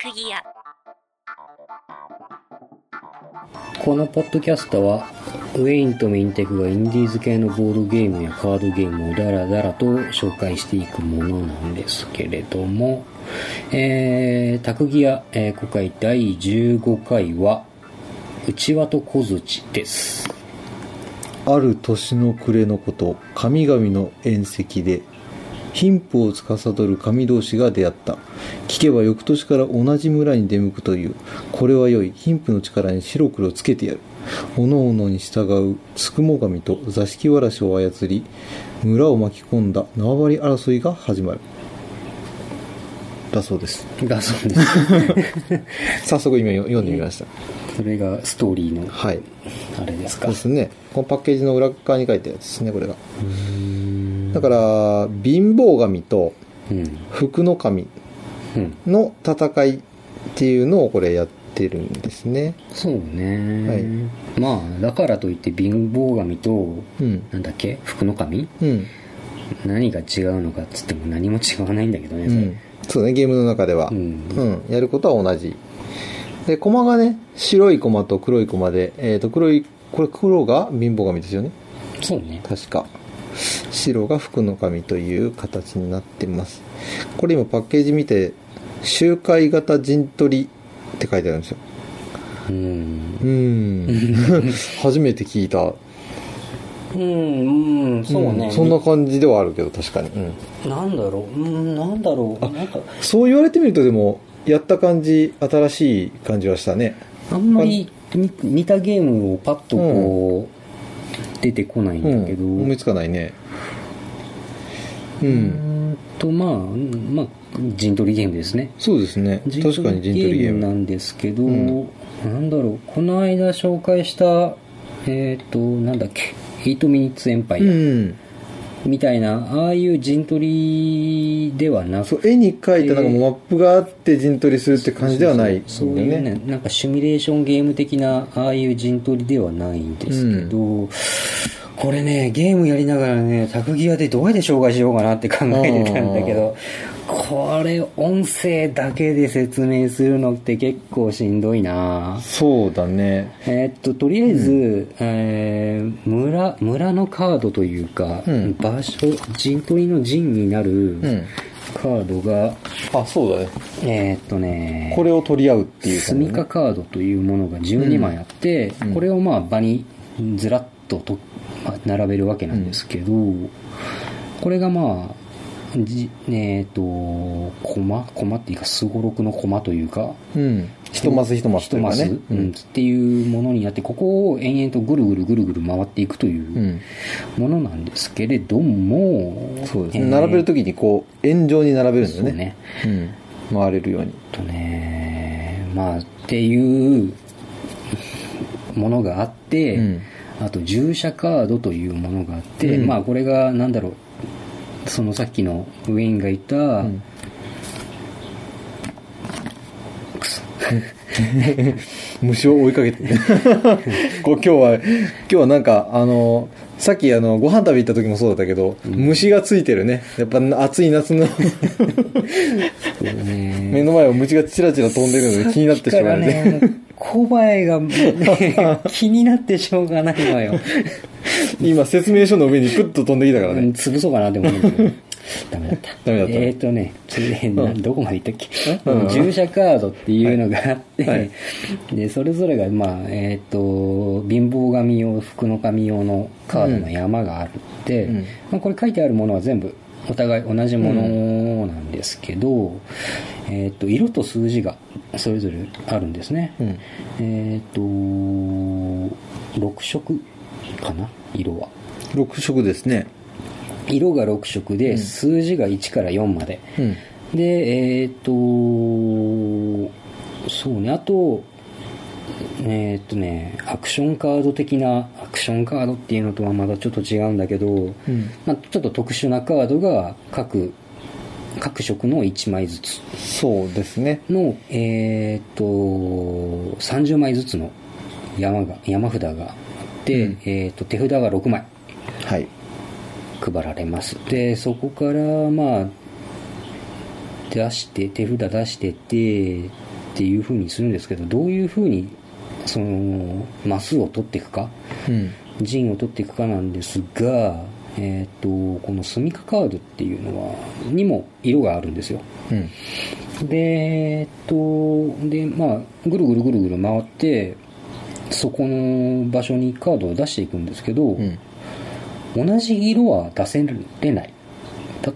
クギアこのポッドキャストはウェインとミンテクがインディーズ系のボードゲームやカードゲームをダラダラと紹介していくものなんですけれども、えー、タクギア、えー今回第15回は内輪と小槌です。ある年の暮れのこと神々の宴席で貧富を司る神同士が出会った。聞けば翌年から同じ村に出向くという。これは良い。貧富の力に白黒つけてやる。各々に従う。つくも神と座敷わらしを操り村を巻き込んだ縄張り争いが始まる。だそうです。だそうです。早速今読んでみました。それがストーリーの、はい。あれですか。そうで。すね。このパッケージの裏側に書いたやつですねこれがだから貧乏神とうん。福の神うん。の戦いっていうのをこれやってるんですね。そうね。まあ、だからといって貧乏神と、うん。なんだっけ？福の神？うん、何が違うのかっつっても何も違わないんだけどね、それうん、そうねゲームの中では、ううんん。やることは同じ。で駒がね白い駒と黒い駒で、えー、と黒いこれ黒が貧乏神ですよね。そうね。確か白が福の神という形になってます。これ今パッケージ見て周回型陣取りって書いてあるんですよ。うん。うーん。初めて聞いた。うん、うん、そうね。ん。そんな感じではあるけど確かに、うん。なんだろう、うん、なんだろう。なんか、そう言われてみるとでもやった感じ新しい感じはしたね。あんまりに似たゲームをパッとこう、出てこないんうんだけど、思いつかないね。ううんーんと、まあ、うんまあ、陣取りゲームですね。そうですね。確かに陣取りゲーム。なんですけど、うん。なんだろう、この間紹介した、えっ、と、なんだっけ、8ミニッツエンパイア。うんみたいな、ああいう陣取りではなくそう絵に描いたなんかマップがあって陣取りするって感じではないんだそうよね。いうね、なんかシミュレーションゲーム的な、ああいう陣取りではないんですけど、これね、ゲームやりながらね、タクギアでどうやって紹介しようかなって考えてたんだけど、これ音声だけで説明するのって結構しんどいな。そうだね。えーっと、とりあえず、えー村、村のカードというか、うん。場所、陣取りの陣になるうん。カードが、あそうだね。えーっとね、これを取り合うっていうスミカカードというものが12枚あって、うん。これをまあ場にずらっとと、まあ並べるわけなんですけど、これがまあじえっ、とコマコマっていうかすごろくのコマというかうん。一マス一マスというかね。うん。っていうものになってここを延々とぐるぐるぐるぐる回っていくといううん。ものなんですけれども、そうですね、えー並べるときにこう円状に並べるんだよね。ね。うん、回れるように。とねまあっていうものがあって、うん。あと従者カードというものがあって、うん。まあこれがなんだろうそのさっきのウェインが言った、ん。くそ。虫を追いかけて。こう今日は今日はなんかあのさっきあのご飯食べ行った時もそうだったけど、虫がついてるね。やっぱ暑い夏の。目の前を虫がチラチラ飛んでるので気になってしまうね。ね小林が、ね、気になってしょうがないのよ、今説明書の上にプッと飛んできたからうんね、潰そうかなって思うんだけどダメだった。ダメだった。えっ、とねそれで、なうんどこまで行ったっけ、うん。従者カードっていうのがあって、はい。はい。でそれぞれがまあえっ、と貧乏神用福の神用のカードの山があって、うん。まあ、これ書いてあるものは全部お互い同じものなんですけど、えっ、と色と数字がそれぞれあるんですね、うん。えっ、と6色かな？色は。6色ですね色が6色で、ん。数字が1から4まで。うん。でえっ、とそうねあとえっ、とねアクションカード的なアクションカードっていうのとはまたちょっと違うんだけど、うん。まあ、ちょっと特殊なカードが各各色の1枚ずつ。そうですね。のえっ、と30枚ずつの山が山札があって、うん。えっ、と手札が6枚。はい配られます。でそこからまあ出して手札出してってっていう風にするんですけどどういう風にそのマスを取っていくかうん。陣を取っていくかなんですが、えっとこのスミカカードっていうのはにも色があるんですよ。うん。でえっとでまあぐるぐるぐるぐる回ってそこの場所にカードを出していくんですけど、うん同じ色は出せれない。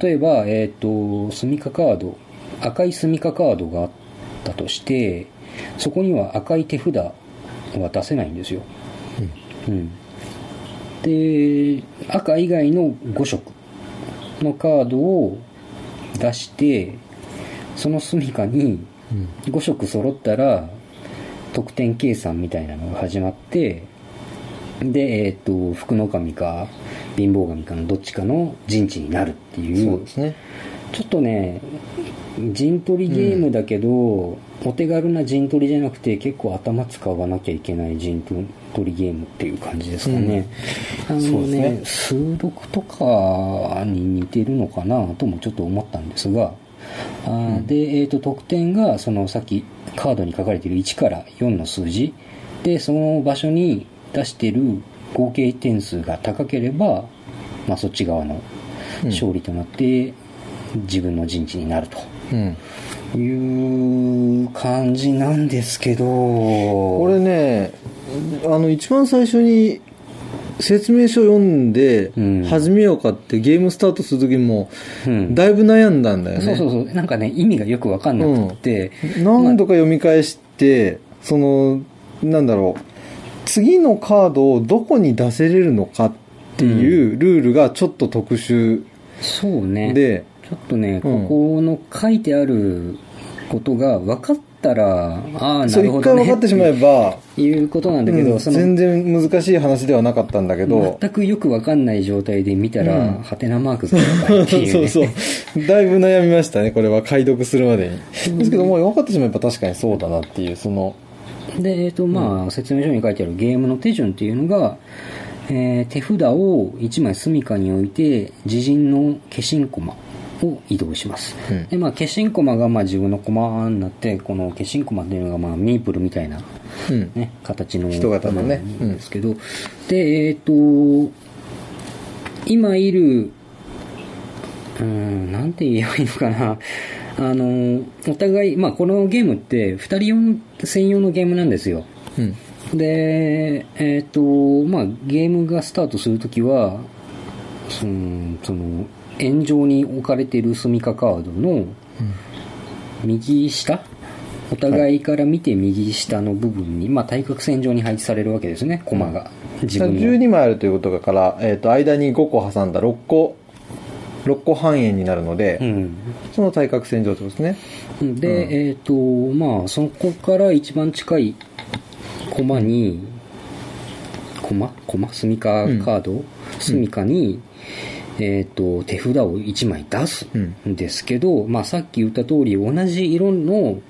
例えば、えっとスミカカード赤いスミカカードがあったとしてそこには赤い手札は出せないんですよ、うん、で赤以外の5色のカードを出してそのスミカにうん。5色揃ったら得点計算みたいなのが始まってでえっ、と福の神か貧乏神かのどっちかの陣地になるっていう。そうですね。ちょっとね陣取りゲームだけど、お手軽な陣取りじゃなくて結構頭使わなきゃいけない陣取りゲームっていう感じですかね、あのそうですね。ね数読とかに似てるのかなともちょっと思ったんですが。あーで、えー、と得点がそのさっきカードに書かれている1から4の数字。でその場所に出している合計点数が高ければ、まあ、そっち側のうん。勝利となって自分の陣地になるうん。という感じなんですけど。これねあの一番最初に説明書読んでうん。始めようかってゲームスタートする時もうん。だいぶ悩んだんだよね、そうそうそう。なんかね意味がよく分かんなくて、何度か読み返してそのなんだろう次のカードをどこに出せれるのかっていうルールがちょっと特殊そうね。で、ちょっとね、うん。ここの書いてあることが分かったらああなそう一るほどね。回分かってしまえば、いうことなんだけど、うんその全然難しい話ではなかったんだけど、全くよく分かんない状態で見たら、うん。ハテナマークが高いっていう、ね、そうそう。だいぶ悩みましたね、これは。解読するまでに。ですけども、分かってしまえば確かにそうだなっていう、その、で、えっと、まあ、説明書に書いてあるゲームの手順っていうのが、えー手札を1枚隅かに置いて、自陣の消印駒を移動します。うん。で、まあ、消印駒がまあ自分の駒になって、この消印駒っていうのがまあ、ミープルみたいな、うん。ね、形の人型のね。駒なんですけど、で、えっ、と、今いる、うーん、なんて言えばいいのかな。あの、お互い、まあ、このゲームって、二人用専用のゲームなんですよ。うん。で、えっ、と、まあ、ゲームがスタートするときは、その、その、円状に置かれているスミカカードの右下？お互いから見て右下の部分に、まあ、対角線上に配置されるわけですね、コマが。自分の。12枚あるということだから、えっ、と、間に5個挟んだ6個、6個半円になるので、うん。その対角線上ってことですね。で、うん。えっ、と、まあ、そこから一番近いコマに、コマ？コマ？スミカカード、スミカに、えっ、と、手札を1枚出すんですけど、まあ、さっき言った通り、同じ色の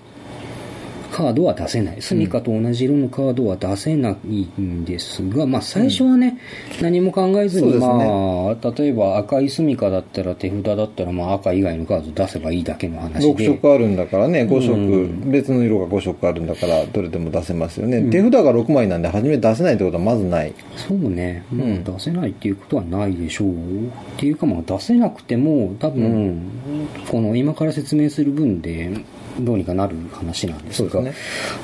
カードは出せない。スミカと同じ色のカードは出せないんですが、まあ、最初はね、何も考えずに、ねまあ、例えば赤いスミカだったら手札だったら、まあ、赤以外のカード出せばいいだけの話で。6色あるんだからね、5色、うん別の色が5色あるんだから、どれでも出せますよね。手札が6枚なんで、初め出せないってことはまずない。そうね、まあうん出せないっていうことはないでしょう。っていうか、まあ、出せなくても、多分、この今から説明する分で、どうにかなる話なんですが、ね。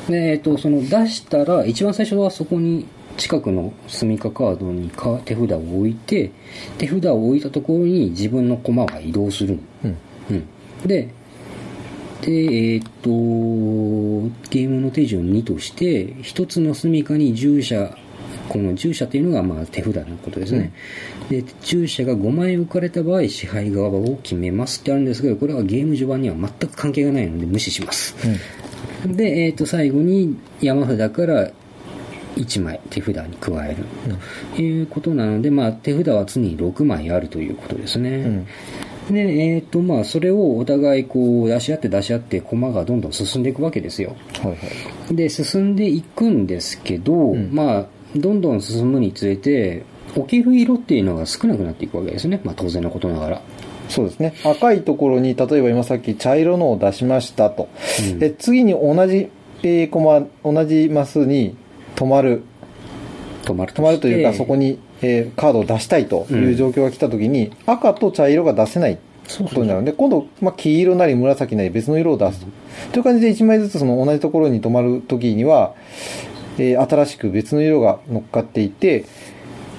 でえっと、その出したら、一番最初はそこに、近くのスミカカードにか手札を置いて、手札を置いたところに自分の駒が移動するの。うん。うん、で、で、えーっと、ゲームの手順2として、一つの隅かに従者、この従者というのがまあ手札のことですね。で、従者が5枚置かれた場合、支配側を決めますってあるんですけど、これはゲーム序盤には全く関係がないので無視します。で、えーっと、最後に山札から1枚手札に加えるということなので、まあ手札は常に6枚あるということですね。うん。で、えっ、と、まあ、それをお互いこう出し合って出し合って、駒がどんどん進んでいくわけですよ。はいはい。で、進んでいくんですけど、んまあ、どんどん進むにつれて、置ける色っていうのが少なくなっていくわけですね。まあ、当然のことながら。そうですね。赤いところに例えば今さっき茶色のを出しましたと、うん。で次に同じ、えーコマ同じマスに止まる。止まる止まるというかそこに、えーカードを出したいという状況が来た時に、赤と茶色が出せないことになるので今度、まあ、黄色なり紫なり別の色を出すと。という感じで1枚ずつその同じところに止まる時には、えー新しく別の色が乗っかっていて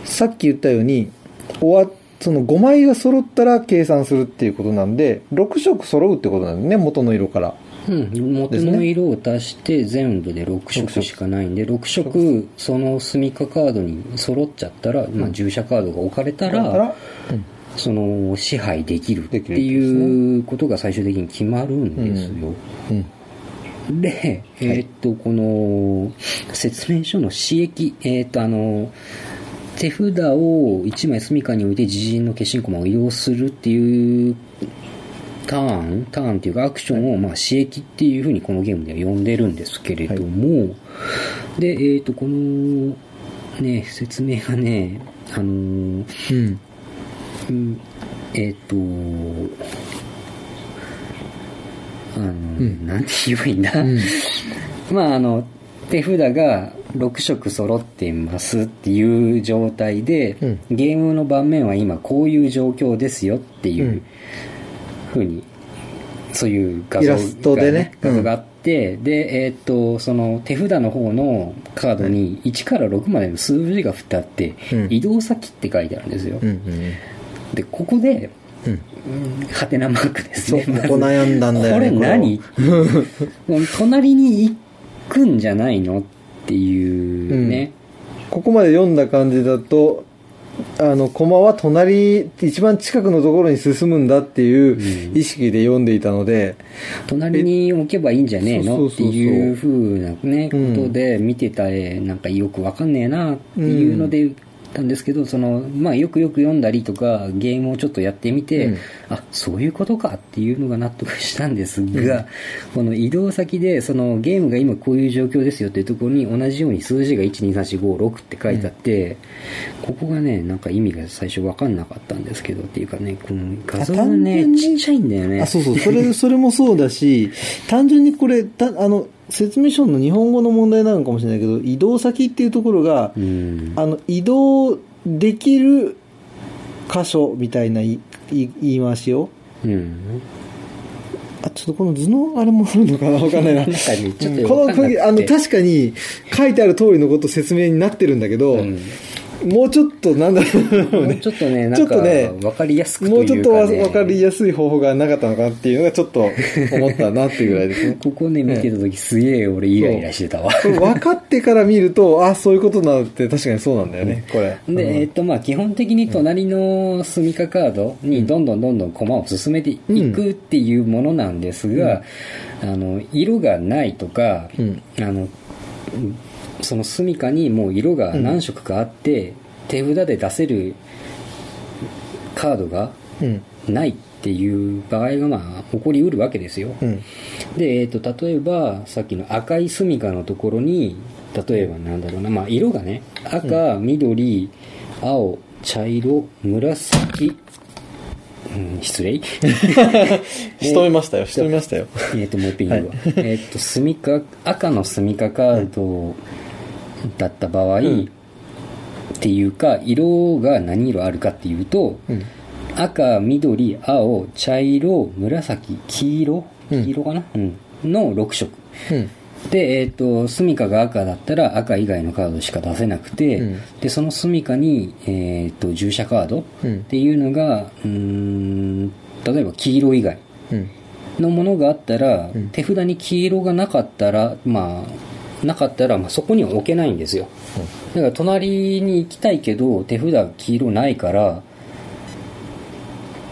さっき言ったように終わその5枚が揃ったら計算するっていうことなんで6色揃うってことなんですね元の色から。うん、元の色を足して全部で6色しかないんで6色そのスミカカードに揃っちゃったら、まあ、従者カードが置かれたら、その支配できるっていうことが最終的に決まるんですよ、うんで、えーっとこの説明書の刺激えーっとあの手札を1枚隅かに置いて自陣の決心駒を移動するっていうターンターンっていうかアクションを、まあ、刺激っていうふうにこのゲームでは呼んでるんですけれども、で、えーっとこのね説明がねあのーうん。うんえっ、とあの、ん。なんて言えばいいんだ、うん。まああの手札が6色揃っていますっていう状態で、うん。ゲームの盤面は今こういう状況ですよっていううん。ふうにそういう画像が、イラストでね。画像があって、でえっ、とその手札の方のカードに1から6までの数字が振ってあって、うん。移動先って書いてあるんですよ、でここでうん。うんハテナマークですそうねここ悩んだんだよねこれ何？こ隣に行くんじゃないのっていうね、ここまで読んだ感じだとあの駒は隣一番近くのところに進むんだっていううん。意識で読んでいたので、隣に置けばいいんじゃねえのってそうそうそう。そういうふうなねうんことで見てた絵なんかよくわかんねえなっていうので言ったんですけどそのまあよくよく読んだりとかゲームをちょっとやってみて、うん。あそういうことかっていうのが納得したんですが、この移動先でそのゲームが今こういう状況ですよっていうところに同じように数字が12345って書いてあって、ここがねなんか意味が最初わかんなかったんですけどっていうかねこの画像がねちっちゃいんだよね。あそうそう。それそれもそうだし単純にこれたあの説明書の日本語の問題なのかもしれないけど移動先っていうところが、うん。あの移動できる箇所みたいな言い回しを。うん。あちょっとこの図のあれもあるのかな？わかんないな。このあの確かに書いてある通りのこと説明になってるんだけど、うんもうちょっとなんだろうね。ちょっとね、なんか、ちょっとねわかりやすくというか、ね、もうちょっとわわかりやすい方法がなかったのかなっていうのがちょっと思ったなっていうぐらいですね。ここね、見てた時すげえ俺イライラしてたわ。分かってから見るとあそういうことなのって確かにそうなんだよね。これ。で、えっと、まあ、基本的に隣のスミカカードにどんどんどんどん駒を進めていくっていうものなんですが、あの、色がないとか、うん。あの、そのスミカにもう色が何色かあって、手札で出せるカードがうん。ないっていう場合がまあ起こりうるわけですよ。うん。で、えー、と例えばさっきの赤いスミカのところに例えばなんだろうな、まあ、色がね赤、緑青茶色紫うん失礼。仕留めましたよ仕留めましたよ。えっともう一遍言うわ、えっ、とスミカ赤のスミカカードだった場合、ん。っていうか色が何色あるかっていうと、うん。赤緑青茶色紫黄色うん。黄色かな、うん。の6色。うん。で、えっ、と、スミカが赤だったら赤以外のカードしか出せなくて、うん。で、そのスミカに、えっ、と、従者カードっうん。ていうのが、うーん、例えば黄色以外うん。のものがあったら、うん。手札に黄色がなかったら、まあ、なかったら、まあ、そこには置けないんですよ。だから、隣に行きたいけど、手札黄色ないから、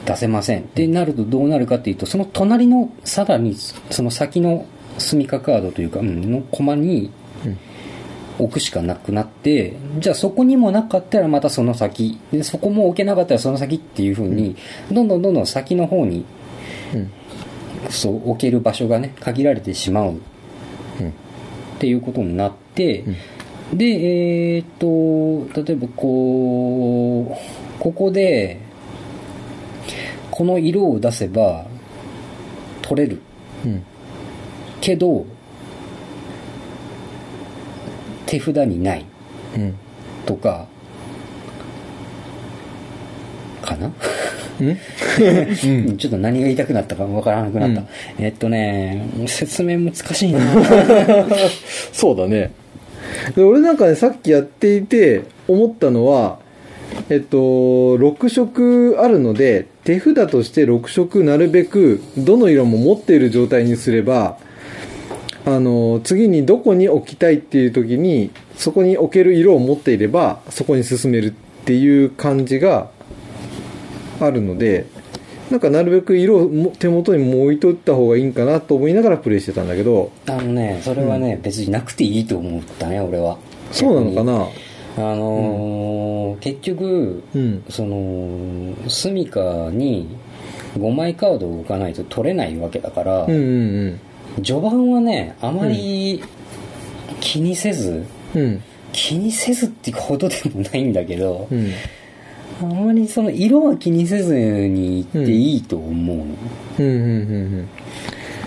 出せません。ってなるとどうなるかっていうと、その隣の、さらに、その先のスミカカードというか、うん、のコマにうん。置くしかなくなって、じゃあそこにもなかったらまたその先、でそこも置けなかったらその先っていう風に、どんどんどんどん先の方に、うん。そう置ける場所がね、限られてしまう。うんっていうことになって、で、えーっと、例えばこう、ここで、この色を出せば取れる。うん。けど手札にない。うん。とかかな、うん？ちょっと何が言いたくなったかわからなくなった、うん。えっとね説明難しいな。そうだね。で俺なんかねさっきやっていて思ったのはえっと6色あるので手札として6色なるべくどの色も持っている状態にすればあの次にどこに置きたいっていう時にそこに置ける色を持っていればそこに進めるっていう感じがあるのでなんかなるべく色をも手元にも置いといた方がいいんかなと思いながらプレイしてたんだけどあのねそれはね、別になくていいと思ったね俺は。そうなのかな？あのー結局うん。そのスミカに5枚カードを置かないと取れないわけだから、うんうん序盤はねあまり気にせず、うんうん。気にせずってほどでもないんだけど、うんあまりその色は気にせずにいっていいと思うの、うんうんうんうん。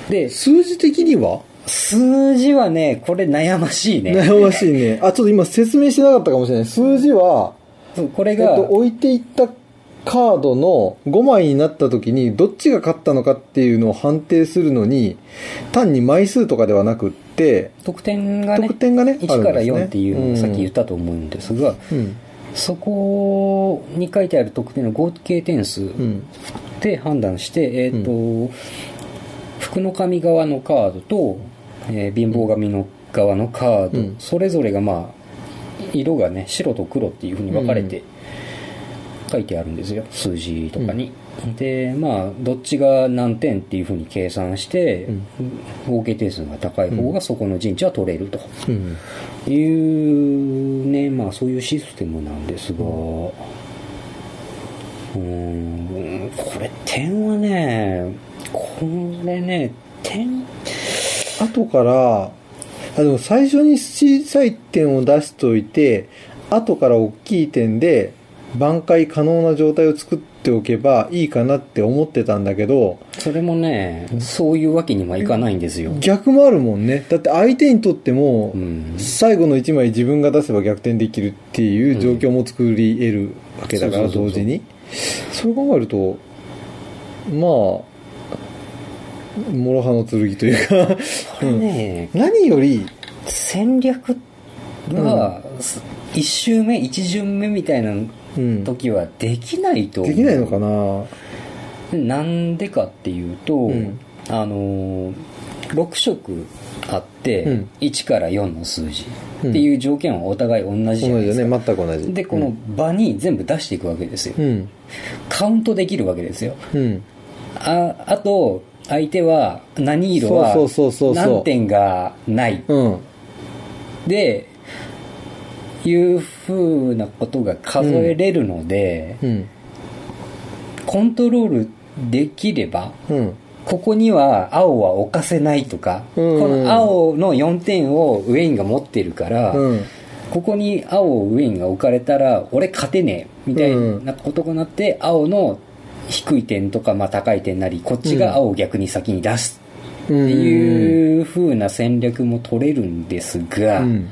で数字的には？数字はねこれ悩ましいね。悩ましいね。あちょっと今説明してなかったかもしれない。数字は、これが、えっと、置いていったカードの5枚になった時にどっちが勝ったのかっていうのを判定するのに単に枚数とかではなくって得点がね得点がね1からあるんですね。4っていうのをさっき言ったと思うんですが、うんそこに書いてある得点の合計点数うん。で判断して、えっ、と、福の神側のカードと、えー貧乏神の側のカード、うん。それぞれがまあ色がね白と黒っていうふうに分かれて書いてあるんですよ。数字とかに、でまあどっちが何点っていうふうに計算して、合計点数が高い方がそこの陣地は取れると、うん。いうねまあそういうシステムなんですが。うーんこれ点はねこれね点後からあでも最初に小さい点を出しといて後から大きい点で挽回可能な状態を作っておけばいいかなって思ってたんだけどそれもねそういうわけにはいかないんですよ、逆もあるもんね。だって相手にとっても、うん、最後の1枚自分が出せば逆転できるっていう状況も作り得るわけだからそう同時に。そう考えるとまあ諸刃の剣というか、これね、何より戦略が1周目1巡目みたいなうん時はできないと思う。できないのかな？なんでかっていうと、うん。あのー6色あって、うん。1から4の数字。っていう条件はお互い同じじゃないですか、ね。全く同じ。でこの場に全部出していくわけですよ、うん。カウントできるわけですよ。うん。ああと相手は何色はそうそうそうそうそう。何点がない。うん。でいうふうなことが数えれるので、うん。コントロールできればうん。ここには青は置かせないとか、うん。この青の4点をウェインが持ってるから、うん。ここに青ウェインが置かれたら俺勝てねえみたいなことになって、青の低い点とか、まあ、高い点なりこっちが青を逆に先に出すっていう風な戦略も取れるんですが、うん。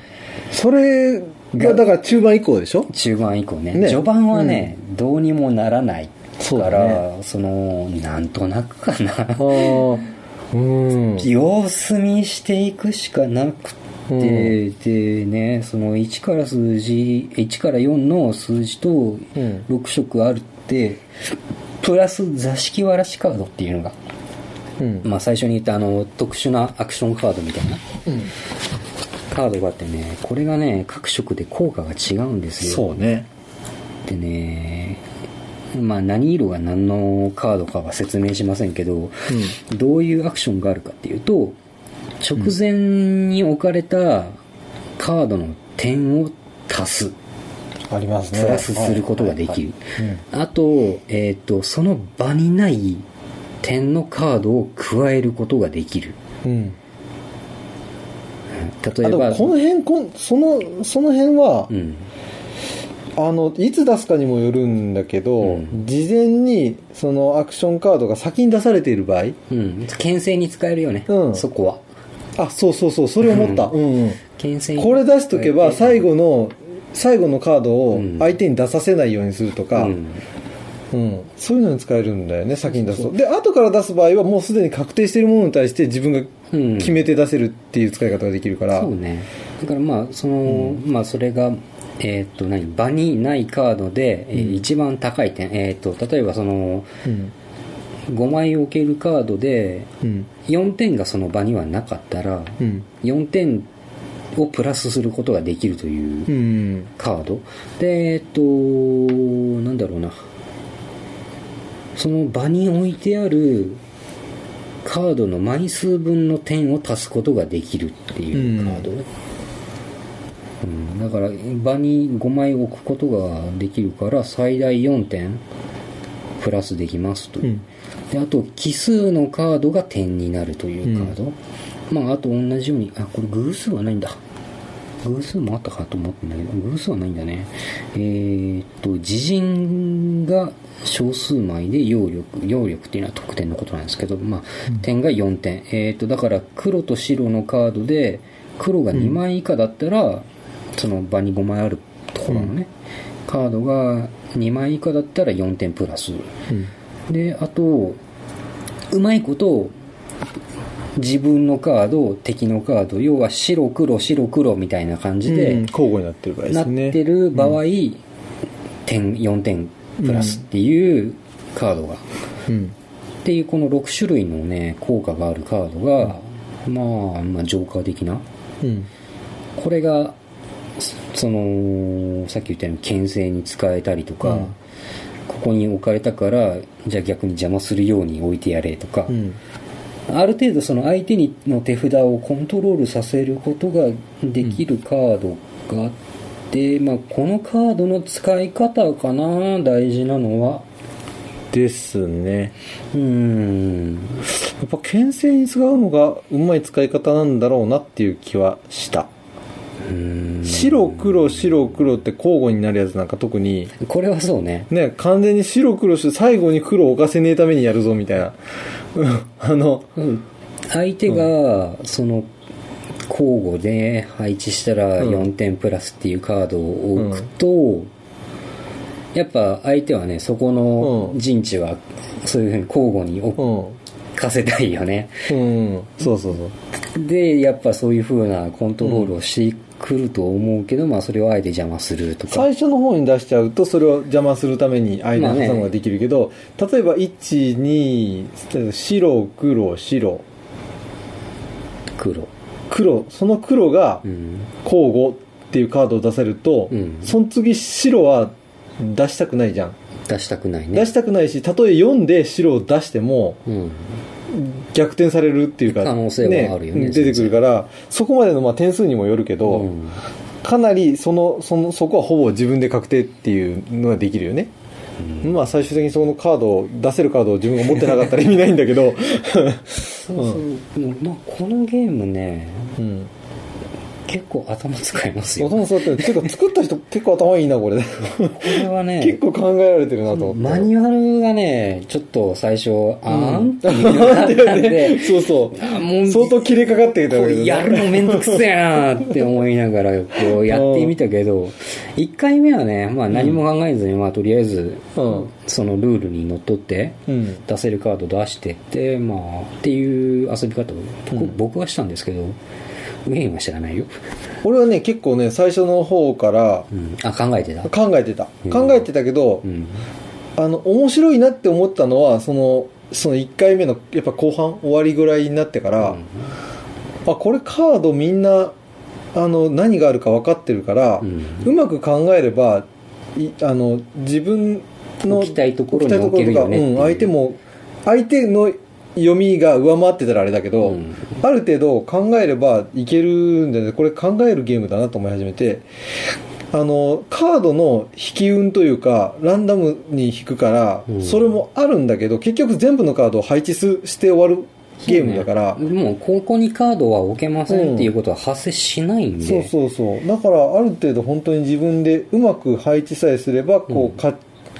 それが。だから中盤以降でしょ？中盤以降ね。ね。序盤はね、どうにもならないからね。そのなんとなくかな。うん。様子見していくしかなくて、でねその1から数字1から4の数字とうん。6色あるってプラス座敷わらしカードっていうのが、うん。まあ、最初に言ったあの特殊なアクションカードみたいな。うんカードがあってねこれがね各色で効果が違うんですよ。そうね。でねまあ何色が何のカードかは説明しませんけど、どういうアクションがあるかっていうと直前に置かれたカードの点を足す。ありますね。プラスすることができる、うん。あと,、えー、とその場にない点のカードを加えることができる。うん例えば。この辺こんそのその辺は、うん。あのいつ出すかにもよるんだけど、うん。事前にそのアクションカードが先に出されている場合うん。牽制に使えるよね、うん。そこは。あそうそうそうそれ思った、うん。うん牽制に。これ出しとけば最後の最後のカードをうん。相手に出させないようにするとか、うんうん、そういうのに使えるんだよね先に出すと。で後から出す場合はもうすでに確定しているものに対して自分がうん。決めて出せるっていう使い方ができるから、そうね。だからまあその、まあそれがえーっと何？場にないカードで、え一番高い点、えーっと例えばそのうん。5枚置けるカードでうん。4点がその場にはなかったらうん。4点をプラスすることができるといううん。カード。でえーっとなんだろうなその場に置いてあるカードの枚数分の点を足すことができるっていうカード、うん。だから場に5枚置くことができるから最大4点プラスできますという、うん。であと奇数のカードが点になるというカード、まああと同じようにあこれ偶数はないんだ。偶数もあったかと思ってんだけど偶数はないんだね。えーっと自陣が小数枚で揚力揚力っていうのは得点のことなんですけど、まあ、点が4点。えーっとだから黒と白のカードで黒が2枚以下だったら、その場に5枚あるところのね、カードが2枚以下だったら4点プラス。うん。であとうまいこと自分のカード敵のカード要は白黒白黒みたいな感じで、うん交互になってる場合でなってる場合、点4点プラスっていうカードが、うん。っていうこの6種類のね効果があるカードが、まあ、まあジョーカー的な。うん。これがそのさっき言ったように牽制に使えたりとか、うん。ここに置かれたからじゃあ逆に邪魔するように置いてやれとか、うん。ある程度その相手にの手札をコントロールさせることができるカードがあって、まあ、このカードの使い方かな大事なのは。ですね。うーん。やっぱ牽制に使うのがうまい使い方なんだろうなっていう気はした。白黒白黒って交互になるやつなんか特に。これはそうね。ね完全に白黒して最後に黒を置かせねえためにやるぞみたいな。う んあのうん。相手がその交互で配置したらうん。4点プラスっていうカードを置くと、やっぱ相手はねそこのうん。陣地はそういうふうに交互に置かせたいよね、うん、うん、そうそうそう。でやっぱそういうふうなコントロールをしてくると思うけど、まあそれをあえて邪魔するとか。最初の方に出しちゃうとそれを邪魔するために間に挟むができるけど、例えば12白黒白。黒黒その黒がうん。交互っていうカードを出せると、うん。その次白は出したくないじゃん、出したくないね。出したくないしたとえ4で白を出してもうん。逆転されるっていうか可能性はあるよね出てくるからそこまでのまあ点数にもよるけど、うん。かなりそのそのそこはほぼ自分で確定っていうのができるよね、まあ最終的にそのカードを出せるカードを自分が持ってなかったら意味ないんだけど。そうそう、まあこのゲームねうん結構頭使いますよ。頭座ってる。てか作った人結構頭いいなこれ。これはね結構考えられてるなと思って。マニュアルがねちょっと最初あーんっていうのなんて。があったんねでそうそう。あもう相当切れかかってきたこけどね。れやるのめんどくせえなーって思いながらこうやってみたけど1回目はね、まあ、何も考えずに、まあ、とりあえずうん。そのルールにのっとってうん。出せるカード出してってまあっていう遊び方を僕はしたんですけどウェインは知らないよ、俺はね結構ね最初の方からうん、あ考えてた？考えてた。うん。考えてたけど、うん。あの面白いなって思ったのはそのその1回目のやっぱ後半終わりぐらいになってから、あこれカードみんなあの何があるか分かってるから、ううんまく考えればいあの自分の置きたいところに置けるよねうん、相手も相手の読みが上回ってたらあれだけど、うん。ある程度考えればいけるんで、ね、これ考えるゲームだなと思い始めて。あのカードの引き運というかランダムに引くから、うん。それもあるんだけど結局全部のカードを配置すして終わるゲームだから、もうここにカードは置けませんっていうことは発生しないんで、そうそうそう。だからある程度本当に自分でうまく配置さえすればこう、か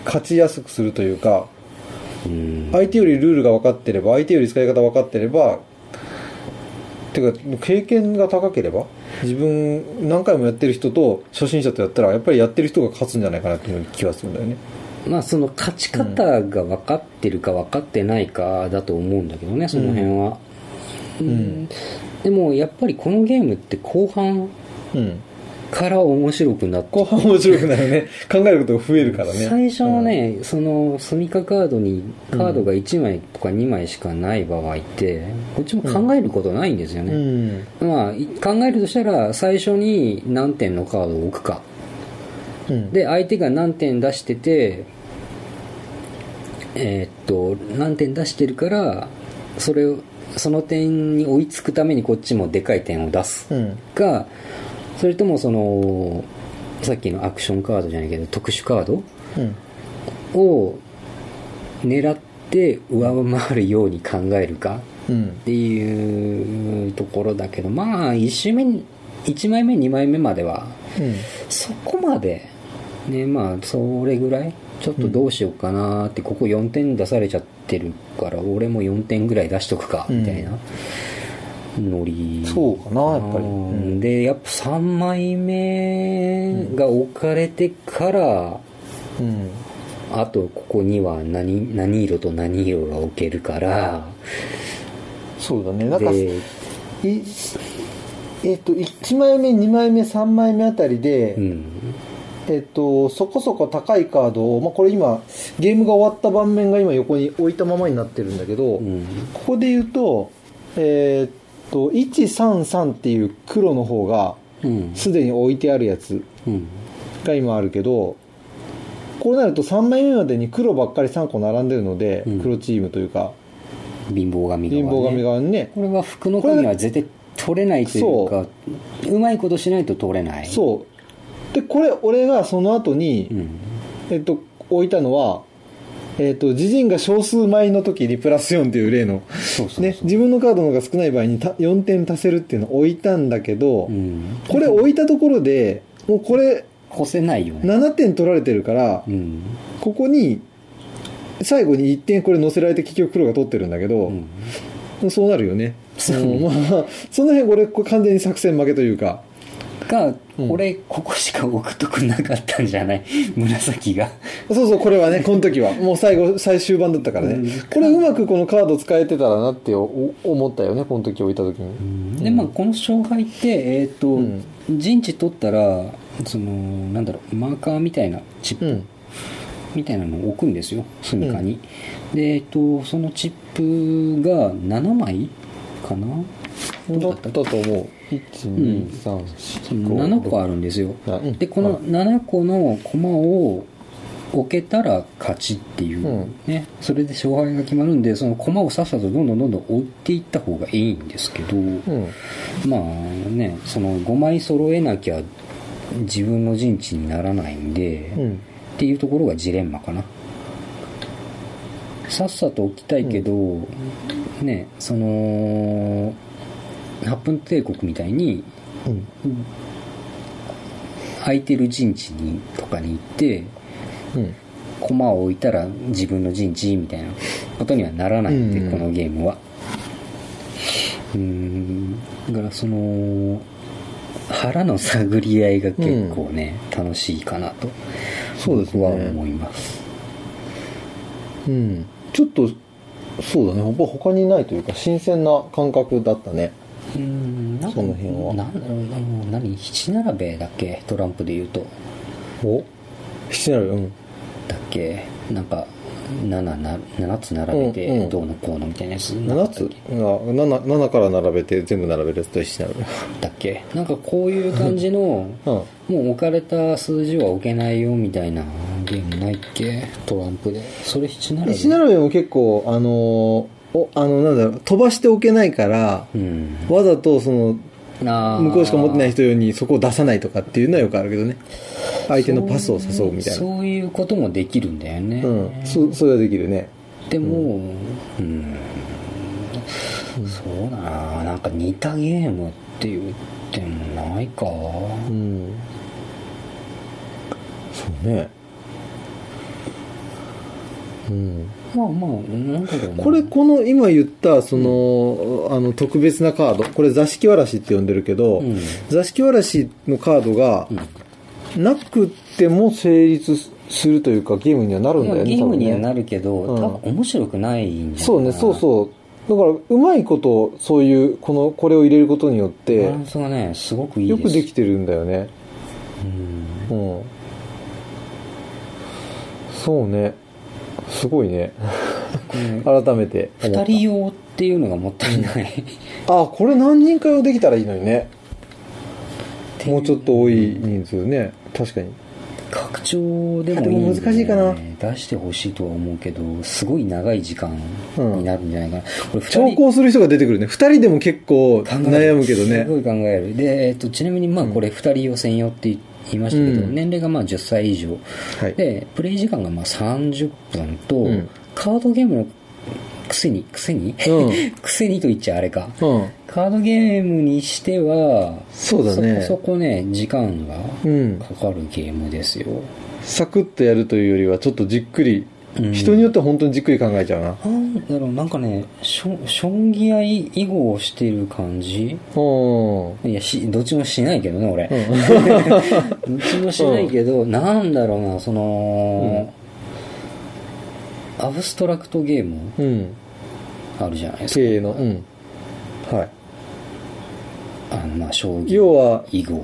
勝ちやすくするというか。うん相手よりルールが分かってれば相手より使い方分かってればていうか経験が高ければ自分何回もやってる人と初心者とやったらやっぱりやってる人が勝つんじゃないかなっていう気がするんだよね。まあその勝ち方が分かってるか分かってないかだと思うんだけどねその辺は、うん。でもやっぱりこのゲームって後半うんから面白くなって。後半面白くなるね。考えることが増えるからね。最初のね、そのスミカカードにカードが1枚とか2枚しかない場合って、こっちも考えることないんですようね、ん。まあい考えるとしたら最初に何点のカードを置くか。うん。で相手が何点出しててえーっと何点出してるからそれをその点に追いつくためにこっちもでかい点を出す。うん。かそれともそのさっきのアクションカードじゃないけど特殊カード？うん。を狙って上回るように考えるか？うん。っていうところだけどまあ1周目に1枚目2枚目まではうん。そこまでねまあそれぐらい？ちょっとどうしようかなって、ここ4点出されちゃってるから俺も4点ぐらい出しとくかみたいなノリそうかなやっぱり。でやっぱ3枚目が置かれてから、うん。あとここには何何色と何色が置けるから。そうだね。なんかえっと1枚目2枚目3枚目あたりで、うん。えっと、そこそこ高いカードを、まあ、これ今ゲームが終わった盤面が今横に置いたままになってるんだけど、うん。ここで言うとえーっと133っていう黒の方がうん。すでに置いてあるやつうん。が今あるけどこうなると3枚目までに黒ばっかり3個並んでるので、うん。黒チームというか。貧乏神貧乏神側ね。側にねこれは服の神は絶対取れないというかう。まいことしないと取れない。そう。でこれ俺がその後に、うん。えっと、置いたのは、えっと、自陣が少数枚の時にプラス4っていう例の、ね、自分のカードの方が少ない場合にた4点足せるっていうのを置いたんだけど、うん、これ置いたところで、もうこれ越せないよね。7点取られてるからう、ん。ここに、最後に1点これ乗せられて結局黒が取ってるんだけど、うん。そうなるよね。そまあ、その辺これ完全に作戦負けというか、がれここしか置くとくなかったんじゃない？紫が。そうそう、これはね、この時は。もう最後、最終盤だったからね。うん。これうまくこのカード使えてたらなってお思ったよね、この時置いた時に。でまあこの勝敗ってえっ、と、うん。陣地取ったらそのなんだろうマーカーみたいなチップ、うん。みたいなのを置くんですよ隅かに、でえっ、とそのチップが7枚かな？だったと思う。1、2、3、そ4、の5、7個あるんですよ。でこの7個の駒を置けたら勝ちっていう、うん。ねそれで勝敗が決まるんでその駒をさっさとどんどんどんどん置いていった方がいいんですけど、うん。まあねその5枚揃えなきゃ自分の陣地にならないんで、っうん。ていうところがジレンマかな。さっさと置きたいけど、ねその8分帝国みたいにうん。空いてる陣地にとかに行ってうん。駒を置いたら自分の陣地みたいなことにはならないんで、うんこのゲームはうーんだからその腹の探り合いが結構ね、楽しいかなとそうですね僕は思いますうん。ちょっと、そうだね。他にないというか、新鮮な感覚だったね。うーんなんかその辺はなんだろうあの何七並べだっけ？トランプで言うと。お？七なるうん。だっけ？なんか 7, な7つ並べうんうてん。どうのこうのみたいなやつ。なか7ったっつが 7, 7から並べて全部並べるやつと一緒になる。けだっけ？なんかこういう感じのうん。もう置かれた数字は置けないよみたいなゲームないっけ？トランプで。それ七並べ？石並べも結構、あのーお、あの、なんだろう、飛ばしておけないから、うん。わざとその、向こうしか持ってない人用にそこを出さないとかっていうのはよくあるけどね。相手のパスを誘うみたいな。そういうこともできるんだよね、うん。そ、それはできるね。でもうん、そうだな。なんか似たゲームって言ってもないか。うん。そうね。うんまあまあなんだろうなこれこの今言ったその,、あの特別なカードこれ座敷わらしって呼んでるけど、うん。座敷わらしのカードがなくても成立するというかゲームにはなるんだよねゲームにはなるけど、うん。多分面白くないんじゃな。いそうねそうそう。だからうまいことそういうこのこれを入れることによってバランスがねすごくいいです。よくできてるんだよね。うん。うん。そうねすごいね。改めて。思った2人用っていうのがもったいない。あこれ何人か用できたらいいのにね。もうちょっと多い人数ね。確かに。拡張でもいいんでも難しいかな。出してほしいとは思うけどすごい長い時間になるんじゃないかな、これ2調校する人が出てくるね。2人でも結構悩むけどね。すごい考える。で、えっと、ちなみにまあこれ2人用専用って言いましたけど、うん。年齢がまあ10歳以上。はい。でプレイ時間がまあ30分と、うん。カードゲームのくせにくせに、うん。くせにと言っちゃあれか。うん。カードゲームにしてはそうだね。そこそこね時間がうん。かかるゲームですよ、サクッとやるというよりはちょっとじっくり、うん人によっては本当にじっくり考えちゃうな。なんだろうなんかねしょ将棋や囲碁をしてる感じ？うんいやしどっちもしないけどね俺、うん。どっちもしないけど、なんだろうなその、アブストラクトゲーム？うん。あるじゃないですか。経営の。うん。はい。あのまあ将棋要は囲碁。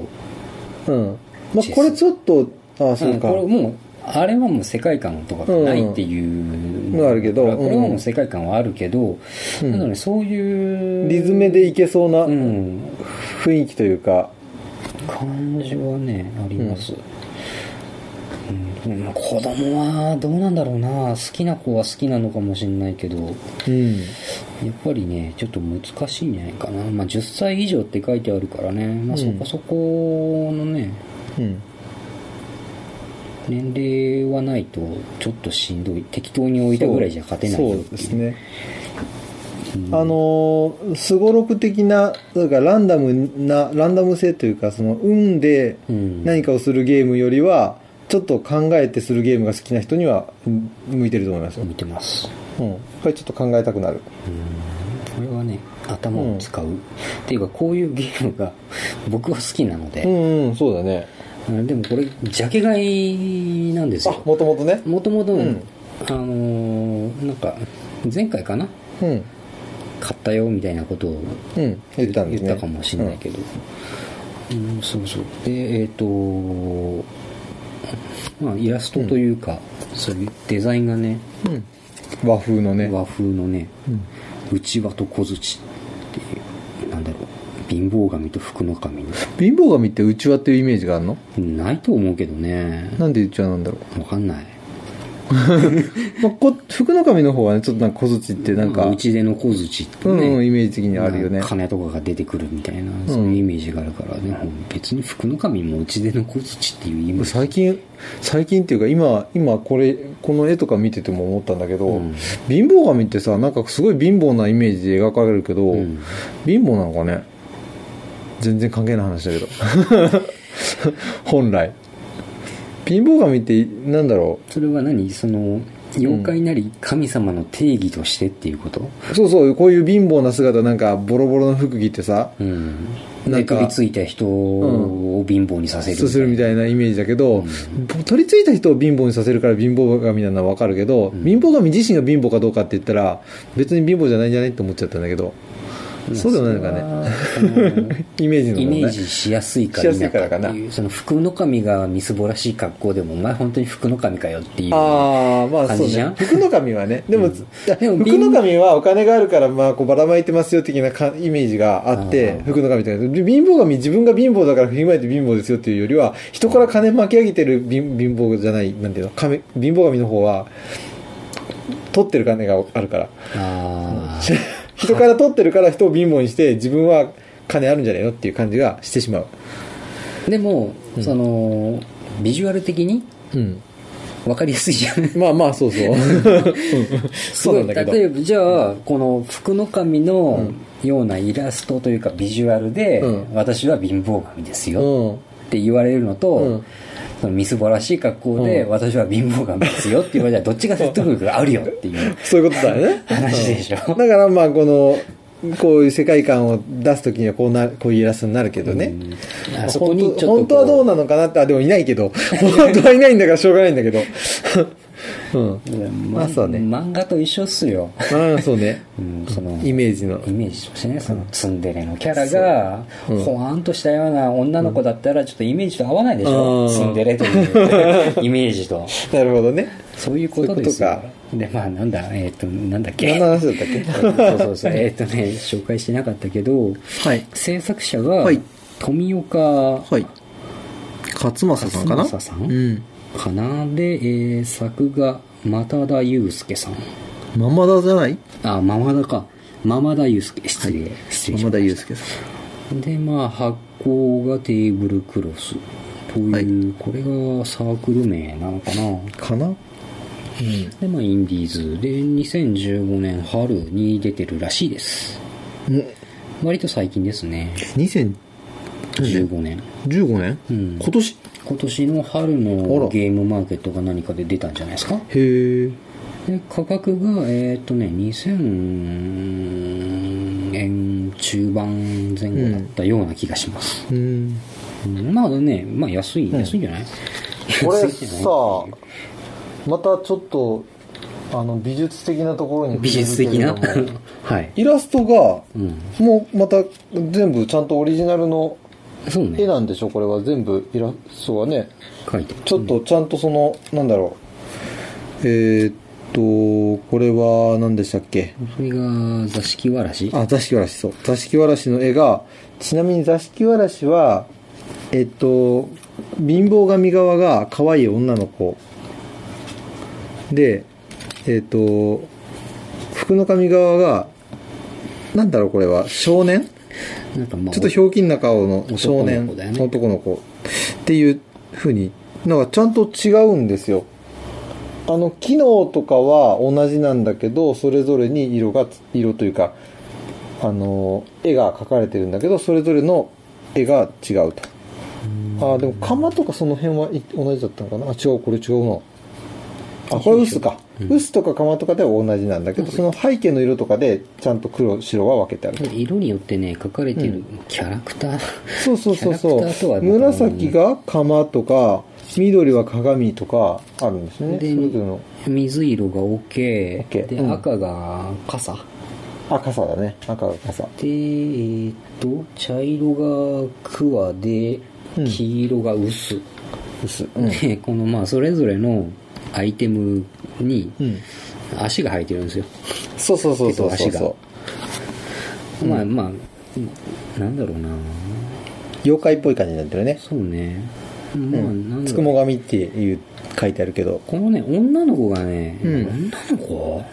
うん。まあこれちょっとああそううんか、これもうあれはもう世界観とかがないっていうのはあるけどこれはもう世界観はあるけど、うん。なのでそういうリズムでいけそうなうん。雰囲気というか、感じはねあります、うん。まあ子供はどうなんだろうな。好きな子は好きなのかもしれないけど。やうん。っぱりねちょっと難しいんじゃないかな、まあ、10歳以上って書いてあるからね、まあ、そうん。こそこのね、うん年齢はないとちょっとしんどい適当に置いたぐらいじゃ勝てないよそうですね。うん。あのすごろく的ななんかランダムなランダム性というかその運でうん。何かをするゲームよりはちょっと考えてするゲームが好きな人にはうん向いてると思いますよ、見てます。うん、これちょっと考えたくなる。これはね頭を使う、っていうかこういうゲームが僕は好きなので、うんうんそうだね。うんでもこれジャケ買いなんですあよ。もともとね。もともとうん。あのーなんか前回かなうん。買ったよみたいなことをうん。言ったんですね。言ったかもしれないけど、うん。そうそう。でえっ、とまあイラストというか、そういうデザインがねうん、うん和風のね。和風のねうん。内輪と小槌っ貧乏神と福の神の貧乏神ってうちわっていうイメージがあるの？ないと思うけどね。なんでうちわなんだろわかんない。う、まあ、こ福の神の方はねちょっとなんか小槌ってなんか、まあ内出の小槌ってうんね、うんイメージ的にあるよね。ま金とかが出てくるみたいなそういうイメージがあるからね、別に福の神も内出の小槌っていうイメージ最近最近っていうか今今これこの絵とか見てても思ったんだけど、うん。貧乏神ってさなんかすごい貧乏なイメージで描かれるけど、うん。貧乏なのかね？全然関係ない話だけど。本来。貧乏神ってなんだろそれは何？その妖怪なり神様の定義としてっていうこと？うそうそう。こういう貧乏な姿なんかボロボロの服着てさうん。なんかで取り付いた人を貧乏にさせるするみたいなイメージだけど、取り付いた人を貧乏にさせるから貧乏神なのは分かるけど、ん。貧乏神自身が貧乏かどうかって言ったら別に貧乏じゃないんじゃないって思っちゃったんだけどそうでもないのかね。ねイメージのね。メージしやすいかしやすい否からかな。その福の神がみすぼらしい格好でもお前本当に福の神かよっていうああまあそう感じじゃん？ね福の神はね。でも,、うん。福の神はお金があるからまあこうばらまいてますよ的なかイメージがあって福の神って貧乏神自分が貧乏だから振りまいて貧乏ですよっていうよりは人から金巻き上げてる貧貧乏じゃないなんていうの？神貧乏神の方は取ってる金があるから。あ人から取ってるから人を貧乏にして自分は金あるんじゃないのっていう感じがしてしまうあでも、そのビジュアル的にうんわかりやすいじゃん。まあまあ、そうそう。そうなんだけど。例えば、じゃあ、この福の神のようなイラストというかビジュアルで、うん私は貧乏神ですようん。って言われるのと、うんそのみすぼらしい格好で、うん私は貧乏神ですよって言われたら どっちが説得力があるよっていうそういうことだよね。話でしょ。だからまあ、この、こういう世界観を出すときにはこうな、こういうイラストになるけどね。あそこにちょっとこう本当はどうなのかなって、あ、でもいないけど。本当はいないんだからしょうがないんだけど。うん。ままあそうね漫画と一緒っすよ。ああ、そうね。うん、そのイメージの。イメージとしてね、そのツンデレのキャラが、ほわんとしたような女の子だったら、ちょっとイメージと合わないでしうょ、んツンデレというイメージと。なるほどね。そういうことですよ。で、まあ、なんだ、えっ、と、なんだっけ？何の話だったっけ？そうそうそう。えっ、とね、紹介してなかったけど、はい。制作者が、はい富岡はい。勝正さんかな？勝正さん？うん。かな？で、えー作が、又田祐介さん。ママダじゃない？あ、ママダか。ママダ祐介。失礼。失礼しました。ママダユウスケさでまあ発行がテーブルクロス。という、はい。これがサークル名なのかな、ん。かな？うん。でまあインディーズ。で2015年春に出てるらしいです。うん。割と最近ですね。2015 15年、年？うん。今年？今年の春のゲームマーケットが何かで出たんじゃないですか？へえ。で価格がえっ、とね2000円中盤前後だったような気がします、うん。うんまあねまあ安い、安いんじゃない？これ安いんじゃない？さ、またちょっと、あの、美術的なところに美術的な？はい。イラストが、うん。もうまた全部ちゃんとオリジナルのそうね。絵なんでしょこれは全部イラストはね。書いてる。ちょっとちゃんとその、なんだろう。えーっと、これは何でしたっけ？それが座敷わらし？あ、座敷わらし、そう。座敷わらしの絵が、ちなみに座敷わらしは、えっと、貧乏神側が可愛い女の子。で、えっと、福の神側が、なんだろうこれは、少年？なんかまあ、ちょっとひょうきんな顔の少年、男のね男の子っていう風に、なんかちゃんと違うんですよ。あの、機能とかは同じなんだけど、それぞれに色が、色というか、あの、絵が描かれてるんだけど、それぞれの絵が違うと。ああ、でも釜とかその辺はい同じだったのかな？あ、違う、これ違うな。あ、これ薄か。薄とか釜とかでは同じなんだけど、その背景の色とかでちゃんと黒、白は分けてあると。色によってね、書かれてるキャラクター。そうそうそうそキャラクターとはう。紫が釜とか、緑は鏡とかあるんですよね。そでれぞれの。水色が OK。OK で、うん赤が傘。あ、傘だね。赤が傘。で、えーっと、茶色が桑でうん、黄色が薄。薄。うん。で、このまあ、それぞれのアイテムにうん。足が生えてるんですよ。そうそうそうそう足がそうそまあまあ、なんだろうなう。妖怪っぽい感じになってるね。そうね。まあ、うんなんだつくも神っていう書いてあるけど。このね、女の子がね、うん女の子？こ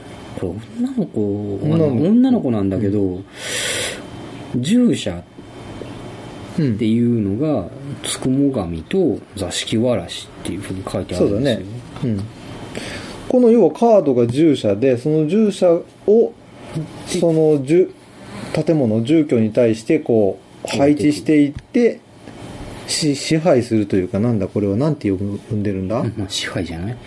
れ女の子、女の子なんだけど、従者うんっていうのが、つくも神と座敷わらしっていうふうに書いてあそうだるんですよ。ね。うん。この要はカードが従者で、その従者を、その住、建物、住居に対してこう、配置していって、し支配するというか、なんだこれはなんて呼んでるんだ、うんまあ、支配じゃない？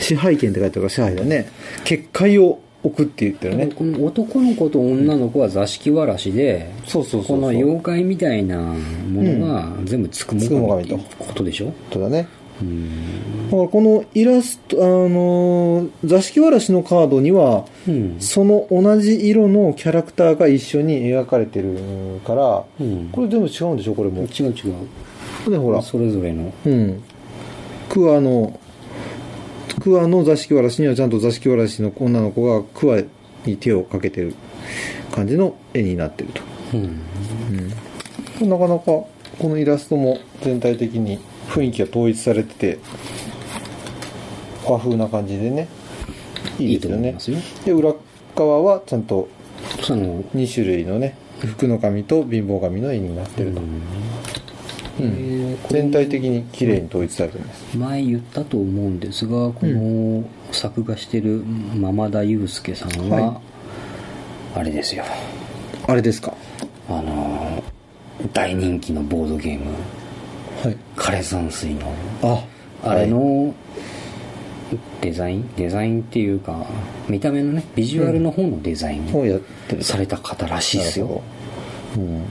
支配権って書いてあるから支配だね。結界を置くって言ってるね。この男の子と女の子は座敷わらしで、そうそうそうそう。この妖怪みたいなものが全部つくもも神神とってことでしょ？そうだね。うん。だからこのイラスト、あのー座敷わらしのカードには、うん。その同じ色のキャラクターが一緒に描かれてるから、うん。これ全部違うんでしょこれも。違う違う。ね、ほら。それぞれの。うん。クワの、クワの座敷わらしにはちゃんと座敷わらしの女の子がクワに手をかけてる感じの絵になってると。うん。なかなかこのイラストも全体的に雰囲気が統一されてて、和風な感じでね、いいですよね。で、裏側はちゃんとその、2種類のね、福の神と貧乏神の絵になってると。うん。えー全体的に綺麗に統一されてます。前言ったと思うんですがこの作画してるマ田祐介さんは、はあれですよ。あれですか？あのー大人気のボードゲーム。はい枯山水のああれのデザイン？デザインっていうか見た目のねビジュアルの方のデザインをされた方らしいですよ、うん。うん。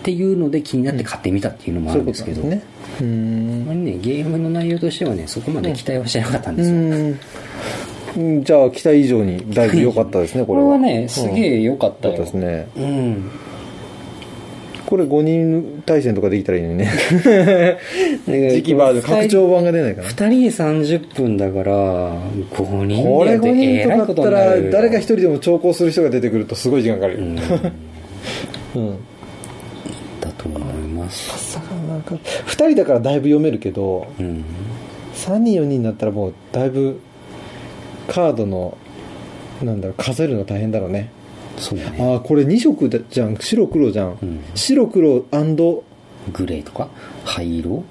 っていうので気になって買ってみたっていうのもあるんですけど、となんね。うあん。まりねゲームの内容としてはねそこまで期待はしてなかったんですよ、うん。じゃあ期待以上にだいぶ良かったですねこれは。これはねすげえ良かったよ、ったですね。うんこれ5人対戦とかできたらいいのにね。時期バージョン。拡張版が出ないかな。2人で30分だから5人これ5でやってえらい人とかだったら誰か一人でも調校する。人が出てくる。とすごい時間かかる。よ、うんうんだと思いますさなんか2人だからだいぶ読める。けどうん。3人4人になったらもうだいぶカードのなんだろう数えるの大変だろうねそうね。ああこれ2色だじゃん。白黒じゃん、うん。白黒グレーとか？灰色？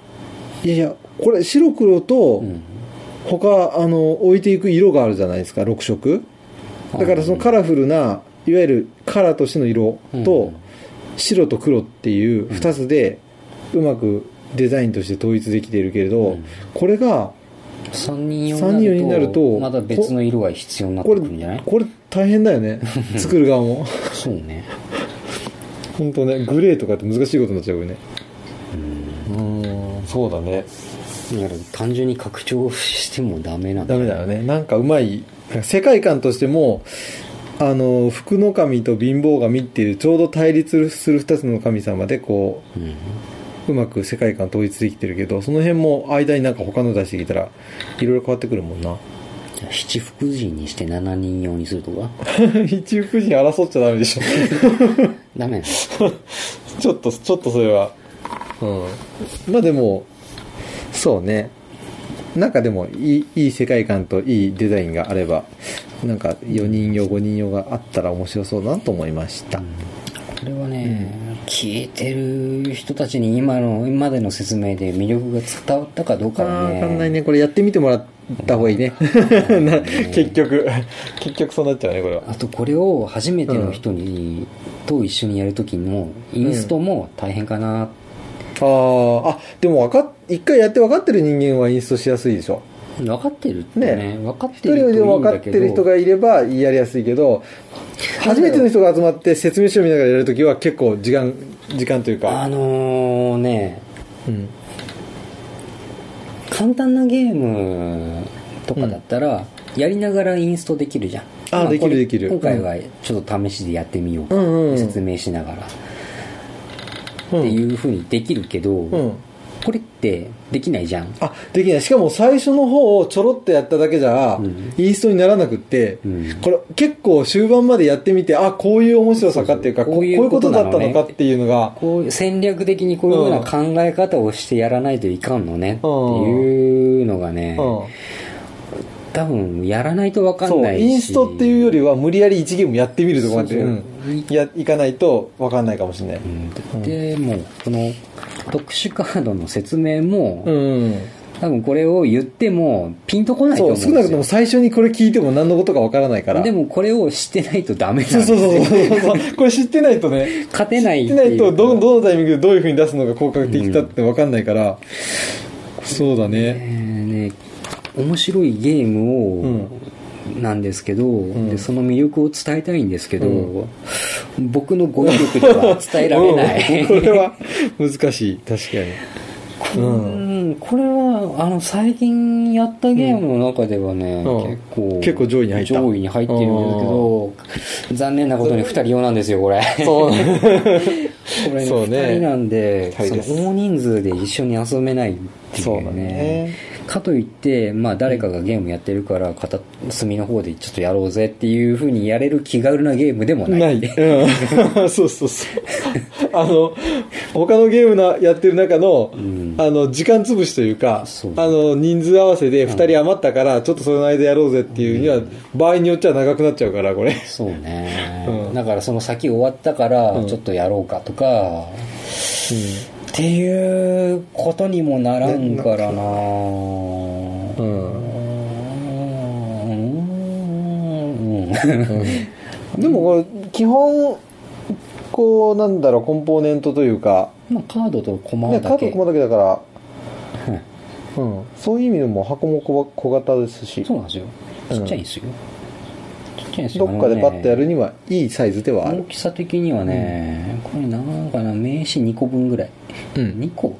いやいやこれ白黒とうん。他あの置いていく色があるじゃないですか6色。だからそのカラフルないわゆるカラーとしての色とうん。白と黒っていう2つでうまくデザインとして統一できているけれど、うん。これが3人用になるとまた別の色が必要になってこれくるんじゃない？これ大変だよね。作る側も。そうね。本当ねグレーとかって難しいことになっちゃうよね。うん。そうだね。だから単純に拡張してもダメなんダメだよね。なんかうまい。世界観としてもあの福の神と貧乏神っていうちょうど対立する2つの神様でこうん。ううまく世界観統一できてるけどその辺も間になんか他の出してきたらいろいろ変わってくるもんなじゃあ七福神にして7人用にするとか？一福神争っちゃダメでしょ。ダメ ちょっとちょっとそれは。うん。まあでもそうね。なんかでもいいいい世界観といいデザインがあればなんか4人用5人用があったら面白そうだなと思いました、これはね、聞いてる人たちに今の今までの説明で魅力が伝わったかどうかね。ーわかんないね。これやってみてもらった方がいいね。な結局結局そうなっちゃうねこれは。あとこれを初めての人に、と一緒にやる時のインストも大変かな、あーあでもわかっ一回やって分かってる人間はインストしやすいでしょ。分かってるってね。ね。分かっ一てる人でも分かってる人がいればやりやすいけど初めての人が集まって説明書を見ながらやるときは結構時間時間というあか、のね。うん、簡単なゲームとかだったら、やりながらインストできるじゃん。あできるできる。今回はちょっと試しでやってみようか、うん。説明しながら、うんっていうふうにできるけど、うん。これってできないじゃん。あできない。しかも最初の方をちょろっとやっただけじゃ、うん。インストにならなくって、うん。これ結構終盤までやってみてあこういう面白さかっていうかこういうことだったのかっていうのがこう戦略的にこういうような考え方をしてやらないといかんのねっていうのがね、うん。多分やらないと分かんないし。インストっていうよりは無理やり1ゲームやってみるとこまでそうそう。うん。やいかないと分かんないかもしれない、うん。でもうこの特殊カードの説明も、うん。多分これを言ってもピンとこないと思そううん少なくとも最初にこれ聞いても何のことか分からないから。でもこれを知ってないとダメなんそうですよそうそうそうそう。これ知ってないとね勝てない知ってないとどどのタイミングでどういうふうに出すのが効果的だって分かんないから、そうだね。ね面白いゲームを、なんですけど、ん。でその魅力を伝えたいんですけど、う僕の語彙力では 伝えられない。うん。これは難しい。確かに。うん、これはあの最近やったゲームの中ではね、うん。結構結構上位に入った。上位に入ってるんですけど残念なことに2人用なんですよこれ。そう。これねそうね。2人なんでその大人数で一緒に遊べないっていうそうだねねかといって、まあ、誰かがゲームやってるから片隅の方でちょっとやろうぜっていうふうにやれる気軽なゲームでもない。ない。うん。そうそうそう。あの、他のゲームなやってる中の、ん。あの、時間潰しというか、あの、人数合わせで2人余ったから、ちょっとその間やろうぜっていうには、場合によっちゃ長くなっちゃうから、これ。そうね、うん。だからその先終わったからうん。ちょっとやろうかとか、っていうことにもならんからな。うん。うん。でもこれ基本こうなんだろうコンポーネントというか、まあカードとコマね、だけ。カードコマだけだから、はいうん、そういう意味でも箱も小小型ですし。そうなんですよ。ちっちゃいんですよ、ちっちゃいんですよ。どっかでパッとやるににはいいサイズではある、大きさ的にはね、これなんかな名刺2個分ぐらい、うん。2個。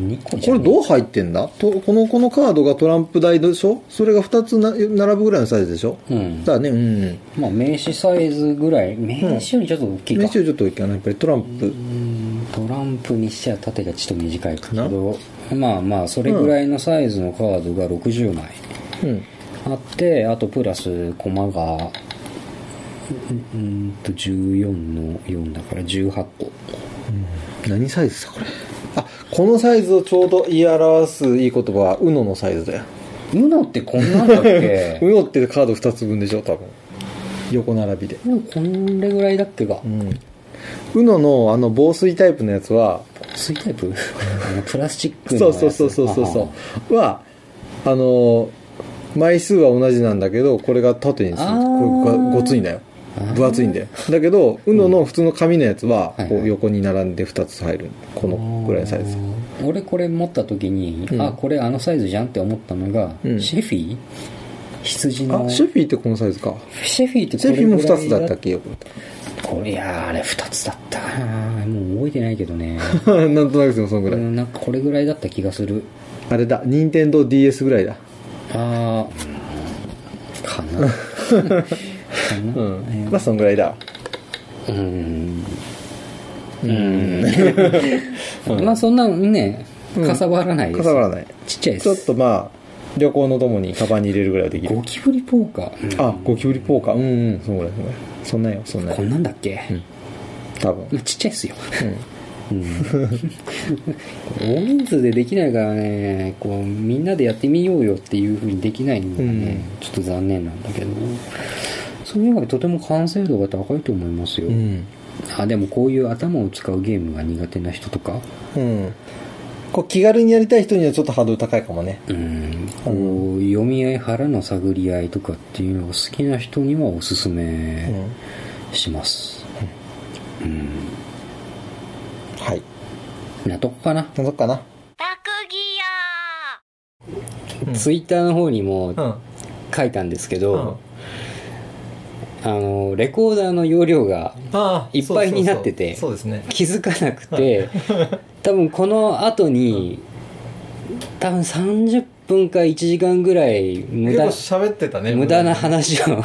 2個じゃねこれどう入ってんだ？とこのこのカードがトランプ台でしょ？それが2つな並ぶぐらいのサイズでしょ？うん。だね。うん。まあ名刺サイズぐらい。名刺よりちょっと大きいか、練習ちょっと大きいかな。やっぱりトランプ。うんトランプにしちゃ縦がちょっと短いけどまあまあそれぐらいのサイズのカードが60枚うん。あってあとプラスコマがうんと14の4だから18個何サイズだこれあこのサイズをちょうど言い表すいい言葉は UNO のサイズだよ UNO ってこんなんだっけ UNO ってカード2つ分でしょ多分横並びででもこれぐらいだっけがうん UNO のあの防水タイプのやつは防水タイププラスチックのやつそうそうそうそうそうはあの枚数は同じなんだけどこれが縦にするこれがごついんだよ分厚いんだよだけど UNO の普通の紙のやつははいこう横に並んで2つ入る。このぐらいのサイズ。俺これ持った時に、うん。あこれあのサイズじゃんって思ったのが、うん。シェフィー？羊の。あシェフィーってこのサイズか。シェフィーってシェフィーも2つだったっけ？けよこれいやーあれ2つだったかな。もう覚えてないけどね。なんとなくでもそのぐらい。うんなんかこれぐらいだった気がする。あれだ任天堂 d s ぐらいだ。あー。かな かな、うん。えーまあそんぐらいだ。うん。うん。まあそんなねかさばらないです、かさばらない。ちっちゃいです。ちょっとまあ旅行のともにカバンに入れるぐらいはできる。ゴキブリポーカー、あゴキブリポーカー。うんうん。そんぐらいそんなよそんなよ。こんなんだっけ、多分。まあ、ちっちゃいっすよ。うん。うん。大人数でできないからねこうみんなでやってみようよっていうふうにできないのがね、うん。ちょっと残念なんだけどそういう意味でとても完成度が高いと思いますよ、うん。あでもこういう頭を使うゲームが苦手な人とか。うん。こう気軽にやりたい人にはちょっとハードル高いかもね。うん。こう読み合い腹の探り合いとかっていうのが好きな人にはおすすうめん。します。うん。はい。なとこかな、なんとかな。うんツイッターの方にもうん。書いたんですけど、あのレコーダーの容量がいっぱいになってて気づかなくて多分この後に多分30分か1時間ぐらい無駄喋ってたね無駄な。話をうん。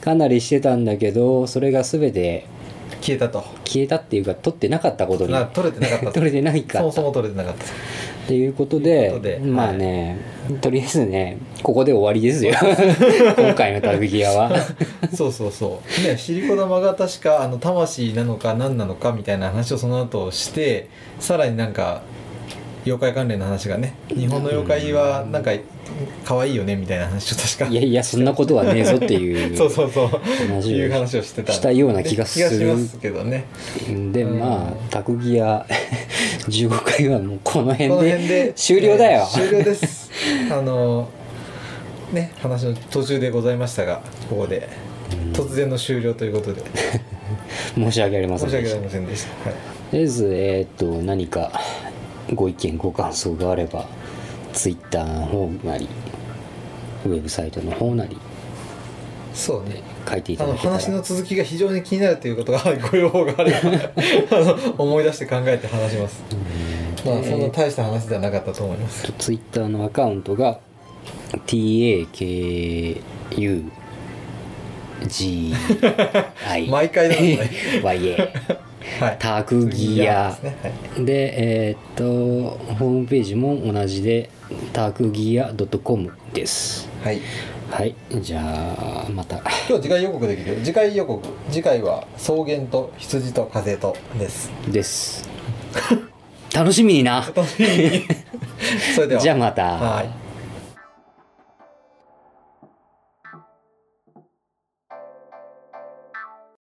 かなりしてたんだけどそれが全て消えたと。消えたっていうか撮ってなかったことに。な取れてなかったと。撮れてないかそもそも取れてなかったっていうことでということでまあね、とりあえずねここで終わりですよ。今回のタグギアは。そうそうそう。ねシリコ玉が確かあの魂なのか何なのかみたいな話をその後してさらになんか妖怪関連の話がね日本の妖怪はなんか可愛いよねみたいな話を確か。いやいやそんなことはねえぞっていう そうそうそう。話をいう話をしてた。したような気がする。気がしますけどね。でうんまあタグギア15回はもうこのこ辺で。で終了だよ、えー終了です。あのね話の途中でございましたがここで。突然の終了ということで。申し訳ありません申し訳あでしたりませんでした、はい。とりあえずえーっと何かご意見ご感想があればツイッターの方なりウェブサイトの方なり。そうね書いていただけたら。話の続きが非常に気になるということが ご要望があれば あの思い出して考えて話します。まあそんな大した話ではなかったと思います。ツイッターのアカウントが TAKUGI 毎回だね YA はい。タグギア。ですね。はい。でえーっとホームページも同じでタグギア .com です。はいはいじゃあまた。今日次回予告できる？よ次回予告。次回は草原と羊と風とです。です。楽しみにな。楽しみに。それでは。じゃあまた。はい